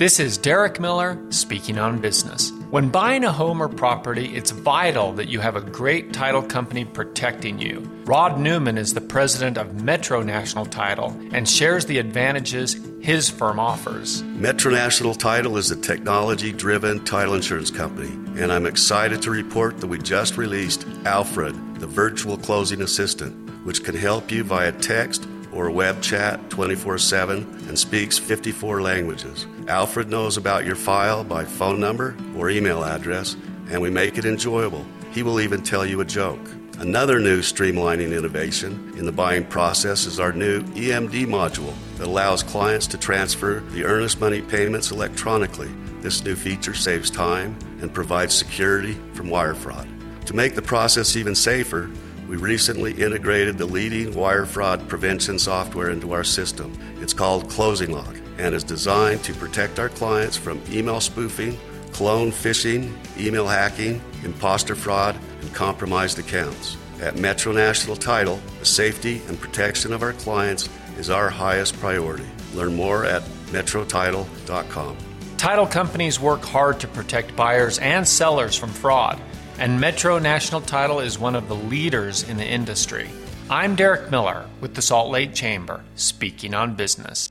This is Derek Miller speaking on business. When buying a home or property, it's vital that you have a great title company protecting you. Rod Newman is the president of Metro National Title and shares the advantages his firm offers. Metro National Title is a technology driven title insurance company, and I'm excited to report that we just released Alfred, the virtual closing assistant, which can help you via text or web chat 24 7 and speaks 54 languages. Alfred knows about your file by phone number or email address, and we make it enjoyable. He will even tell you a joke. Another new streamlining innovation in the buying process is our new EMD module that allows clients to transfer the earnest money payments electronically. This new feature saves time and provides security from wire fraud. To make the process even safer, we recently integrated the leading wire fraud prevention software into our system. It's called Closing Lock and is designed to protect our clients from email spoofing, clone phishing, email hacking, imposter fraud, and compromised accounts. At Metro National Title, the safety and protection of our clients is our highest priority. Learn more at metrotitle.com. Title companies work hard to protect buyers and sellers from fraud and Metro National Title is one of the leaders in the industry. I'm Derek Miller with the Salt Lake Chamber, speaking on business.